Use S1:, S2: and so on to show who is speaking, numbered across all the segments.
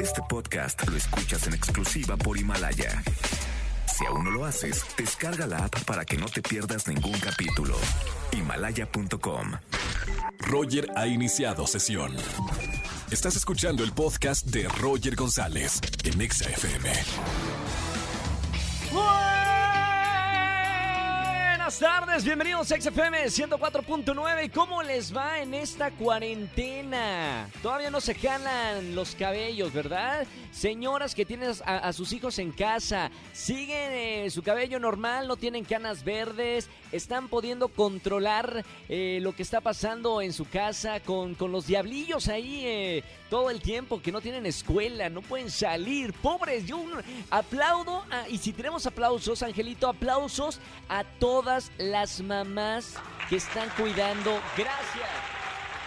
S1: Este podcast lo escuchas en exclusiva por Himalaya. Si aún no lo haces, descarga la app para que no te pierdas ningún capítulo. Himalaya.com.
S2: Roger ha iniciado sesión. Estás escuchando el podcast de Roger González en Exa FM.
S3: Buenas tardes, bienvenidos a XFM 104.9. ¿Y cómo les va en esta cuarentena? Todavía no se jalan los cabellos, ¿verdad? Señoras que tienen a, sus hijos en casa, siguen eh, su cabello normal, no tienen canas verdes, están pudiendo controlar eh, lo que está pasando en su casa con, con los diablillos ahí eh, todo el tiempo, que no tienen escuela, no pueden salir. Pobres, yo aplaudo, y si tenemos aplausos, Angelito, aplausos a todas las mamás que están cuidando. Gracias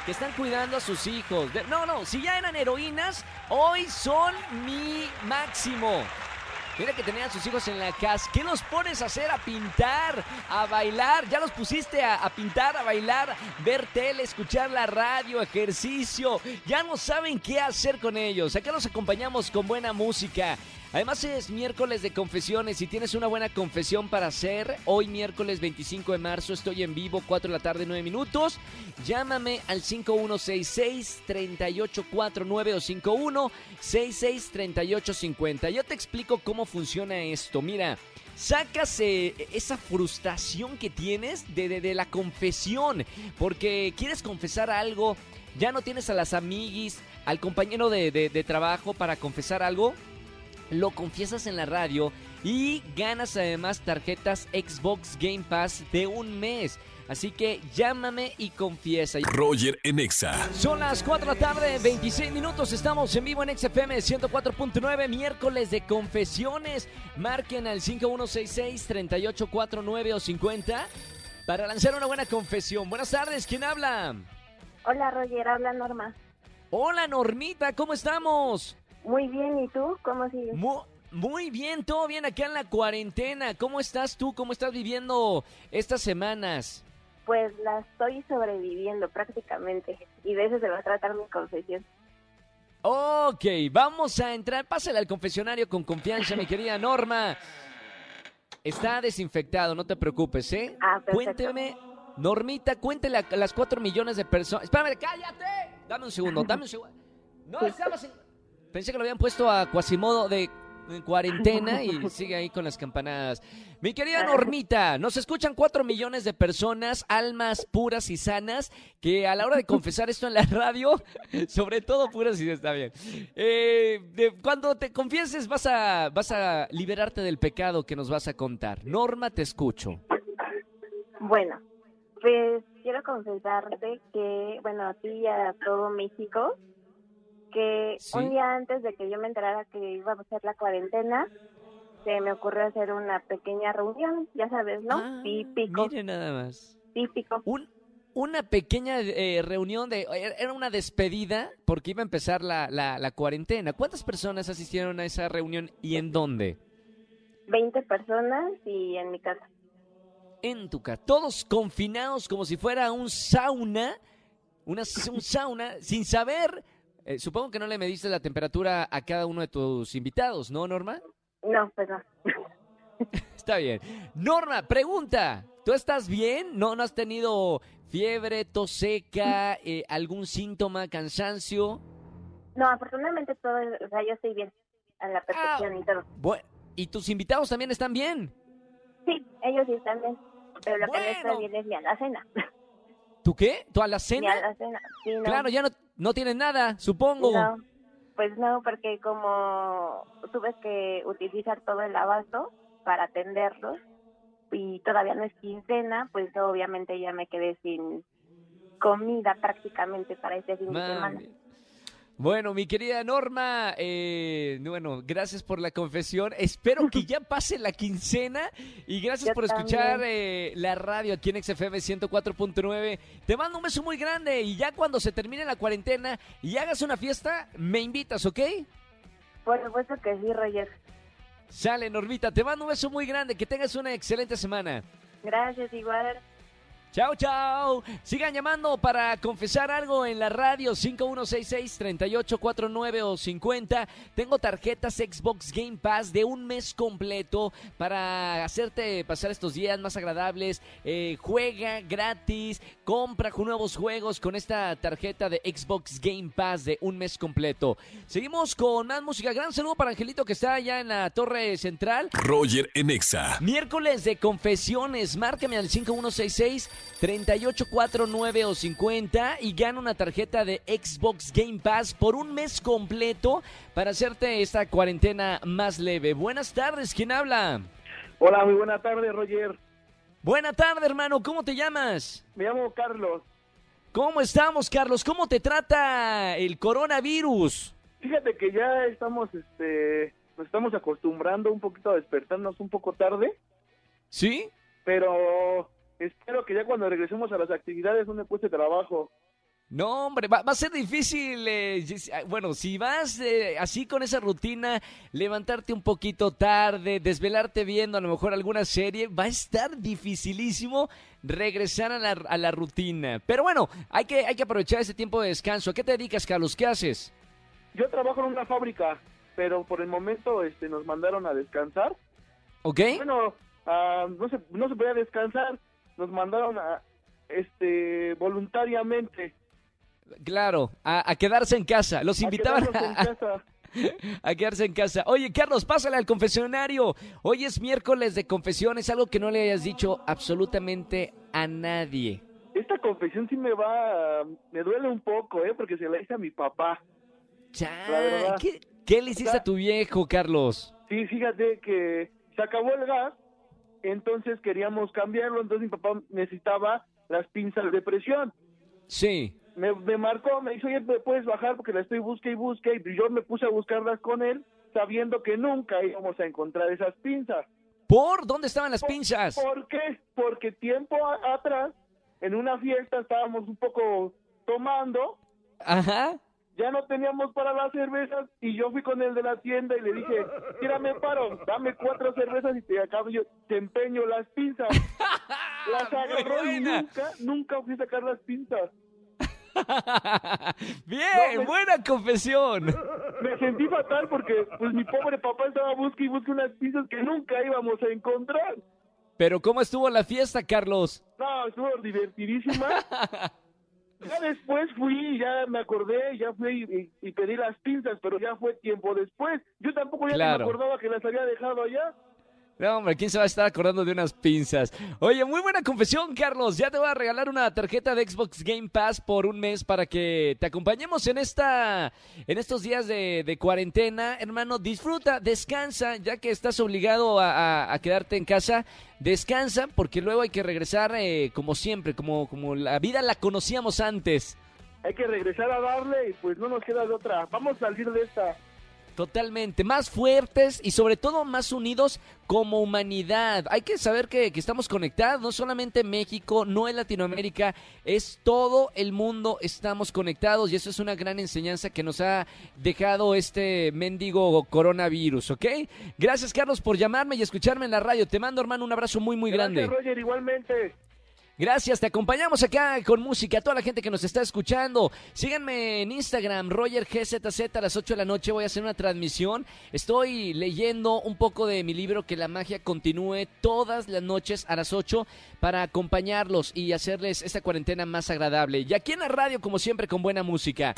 S3: que están cuidando a sus hijos. No, no, si ya eran heroínas, hoy son mi máximo. Mira que tenían sus hijos en la casa. ¿Qué los pones a hacer? A pintar, a bailar. Ya los pusiste a, a pintar, a bailar, ver tele, escuchar la radio, ejercicio. Ya no saben qué hacer con ellos. Acá los acompañamos con buena música. Además es miércoles de confesiones. Si tienes una buena confesión para hacer, hoy miércoles 25 de marzo estoy en vivo, 4 de la tarde, 9 minutos. Llámame al 5166-3849 o 5166-3850. Yo te explico cómo funciona esto. Mira, sacas eh, esa frustración que tienes de, de- de la confesión, porque quieres confesar algo, ya no tienes a las amiguis, al compañero de- de- de trabajo para confesar algo lo confiesas en la radio y ganas además tarjetas Xbox Game Pass de un mes. Así que llámame y confiesa.
S2: Roger en Exa.
S3: Son las 4 de la tarde, 26 minutos. Estamos en vivo en XFM 104.9, miércoles de confesiones. Marquen al 5166-3849 o 50 para lanzar una buena confesión. Buenas tardes, ¿quién habla?
S4: Hola Roger, habla Norma.
S3: Hola Normita, ¿cómo estamos?
S4: Muy bien, ¿y tú? ¿Cómo sigues?
S3: Mu- Muy bien, todo bien acá en la cuarentena. ¿Cómo estás tú? ¿Cómo estás viviendo estas semanas?
S4: Pues la estoy sobreviviendo prácticamente y de eso se va a tratar mi confesión.
S3: Ok, vamos a entrar. Pásale al confesionario con confianza, mi querida Norma. Está desinfectado, no te preocupes, ¿eh?
S4: Ah, perfecto.
S3: Cuénteme, Normita, cuéntele a las cuatro millones de personas. Espérame, cállate. Dame un segundo, dame un segundo. No, estamos en- Pensé que lo habían puesto a Quasimodo de en cuarentena y sigue ahí con las campanadas. Mi querida Normita, nos escuchan cuatro millones de personas, almas puras y sanas, que a la hora de confesar esto en la radio, sobre todo puras y está bien. Eh, de- cuando te confieses vas a, vas a liberarte del pecado que nos vas a contar. Norma, te escucho.
S4: Bueno, pues quiero confesarte que, bueno, a ti y a todo México, que
S3: Sí.
S4: un día antes de que yo me enterara que iba a ser la cuarentena, se me ocurrió hacer una pequeña reunión, ya sabes, ¿no?
S3: Ah,
S4: típico,
S3: Mire nada más.
S4: típico.
S3: Un- una pequeña eh, reunión de... Era una despedida porque iba a empezar la, la- la cuarentena. ¿Cuántas personas asistieron a esa reunión y en dónde?
S4: 20 personas y en mi casa.
S3: En tu casa. Todos confinados como si fuera un sauna. Una, un sauna sin saber... eh, supongo que no le mediste la temperatura a cada uno de tus invitados, ¿no, Norma?
S4: No, pues no.
S3: Está bien. Norma, pregunta. ¿Tú estás bien? ¿No, no has tenido fiebre, tos seca, eh, algún síntoma, cansancio?
S4: No, afortunadamente todo, o sea, yo estoy bien a la perfección y todo.
S3: Bueno, ¿y tus invitados también están bien?
S4: Sí, ellos sí están bien, pero lo que no está
S3: Bueno.
S4: bien es mi alacena.
S3: ¿Tú qué? ¿Tu
S4: Mi
S3: alacena?
S4: alacena, sí, no.
S3: Claro, ya no, no tienen nada, supongo.
S4: No, pues no, porque como tuve que utilizar todo el abasto para atenderlos y todavía no es quincena, pues obviamente ya me quedé sin comida prácticamente para este fin de semana.
S3: Bueno, mi querida Norma, eh, bueno, gracias por la confesión. Espero que ya pase la quincena y gracias
S4: Yo
S3: por escuchar eh, la radio aquí en XFM 104.9. Te mando un beso muy grande y ya cuando se termine la cuarentena y hagas una fiesta, me invitas, ¿ok?
S4: Por supuesto que sí, Roger.
S3: Sale, Normita, te mando un beso muy grande, que tengas una excelente semana.
S4: Gracias, igual.
S3: Chao, chao. Sigan llamando para confesar algo en la radio 5166-3849 o 50. Tengo tarjetas Xbox Game Pass de un mes completo para hacerte pasar estos días más agradables. Eh, juega gratis, compra nuevos juegos con esta tarjeta de Xbox Game Pass de un mes completo. Seguimos con más música. Gran saludo para Angelito que está allá en la torre central.
S2: Roger Enexa.
S3: Miércoles de confesiones. Márcame al 5166 3849 o 50 y gana una tarjeta de Xbox Game Pass por un mes completo para hacerte esta cuarentena más leve. Buenas tardes, ¿quién habla?
S5: Hola, muy buena tarde, Roger.
S3: Buena tarde, hermano, ¿cómo te llamas?
S5: Me llamo Carlos.
S3: ¿Cómo estamos, Carlos? ¿Cómo te trata el coronavirus?
S5: Fíjate que ya estamos, este, nos estamos acostumbrando un poquito a despertarnos un poco tarde,
S3: ¿Sí?
S5: pero espero que ya cuando regresemos a las actividades no me cueste trabajo.
S3: No, hombre, va, va a ser difícil. eh, ah, bueno, si vas eh, así con esa rutina, levantarte un poquito tarde, desvelarte viendo a lo mejor alguna serie, va a estar dificilísimo regresar a la, a la rutina. Pero bueno, hay que, hay que aprovechar ese tiempo de descanso. ¿A qué te dedicas, Carlos? ¿Qué haces?
S5: Yo trabajo en una fábrica, pero por el momento, este, nos mandaron a descansar.
S3: ¿Ok?
S5: Bueno, ah, no se, no se podía descansar, nos mandaron a, este, voluntariamente.
S3: Claro, a, a quedarse en casa. Los invitaban a, quedarse en casa. Oye, Carlos, pásale al confesionario. Hoy es miércoles de confesiones, algo que no le hayas dicho absolutamente a nadie.
S5: Esta confesión sí me va, me duele un poco, ¿eh? Porque se la hice a mi papá.
S3: Ya,
S5: La verdad.
S3: ¿qué, qué le hiciste a tu viejo, Carlos?
S5: Sí, fíjate que se acabó el gas, entonces queríamos cambiarlo, entonces mi papá necesitaba las pinzas de presión.
S3: Sí.
S5: Me, me marcó, me dijo, oye, ¿me puedes bajar? Porque la estoy busque y busque, y yo me puse a buscarlas con él, sabiendo que nunca íbamos a encontrar esas pinzas.
S3: ¿Por dónde estaban las pinzas?
S5: ¿Por qué? Porque tiempo a- atrás, en una fiesta, estábamos un poco tomando,
S3: Ajá.
S5: Ya no teníamos para las cervezas y yo fui con el de la tienda y le dije, tírame paro, dame cuatro cervezas y te acabo yo, te empeño las pinzas. Las agarró y nunca, nunca fui a sacar las pinzas.
S3: Bien,
S5: No, me-
S3: buena confesión.
S5: Me sentí fatal porque pues mi pobre papá estaba busque y busque unas pinzas que nunca íbamos a encontrar.
S3: Pero ¿cómo estuvo la fiesta, Carlos?
S5: No, estuvo divertidísima. Ya después fui, ya me acordé, ya fui y, y pedí las pinzas, pero ya fue tiempo después. Yo tampoco ya
S3: Claro.
S5: me acordaba que las había dejado allá.
S3: No, hombre, ¿quién se va a estar acordando de unas pinzas? Oye, muy buena confesión, Carlos. Ya te voy a regalar una tarjeta de Xbox Game Pass por un mes para que te acompañemos en esta, en estos días de, cuarentena. Hermano, disfruta, descansa, ya que estás obligado a quedarte en casa. Descansa, porque luego hay que regresar eh, como siempre, como, como la vida la conocíamos antes.
S5: Hay que regresar a darle y pues no nos queda de otra. Vamos a salir de esta.
S3: Totalmente, más fuertes y sobre todo más unidos como humanidad. Hay que saber que, que estamos conectados, no solamente México, no en Latinoamérica, es todo el mundo estamos conectados y eso es una gran enseñanza que nos ha dejado este mendigo coronavirus, ¿ok? Gracias Carlos por llamarme y escucharme en la radio. Te mando hermano un abrazo muy muy grande.
S5: Gracias, Roger, igualmente.
S3: Gracias, te acompañamos acá con música, a toda la gente que nos está escuchando. Síganme en Instagram, Roger GZZ, a las 8 de la noche voy a hacer una transmisión. Estoy leyendo un poco de mi libro Que la magia continúe todas las noches a las 8 para acompañarlos y hacerles esta cuarentena más agradable. Y aquí en la radio, como siempre, con buena música.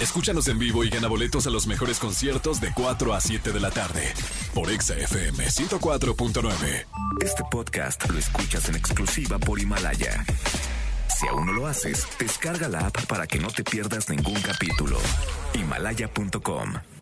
S2: Escúchanos en vivo y gana boletos a los mejores conciertos de 4 a 7 de la tarde por Exa FM 104.9.
S1: Este podcast lo escuchas en exclusiva por Himalaya. Si aún no lo haces, descarga la app para que no te pierdas ningún capítulo. Himalaya.com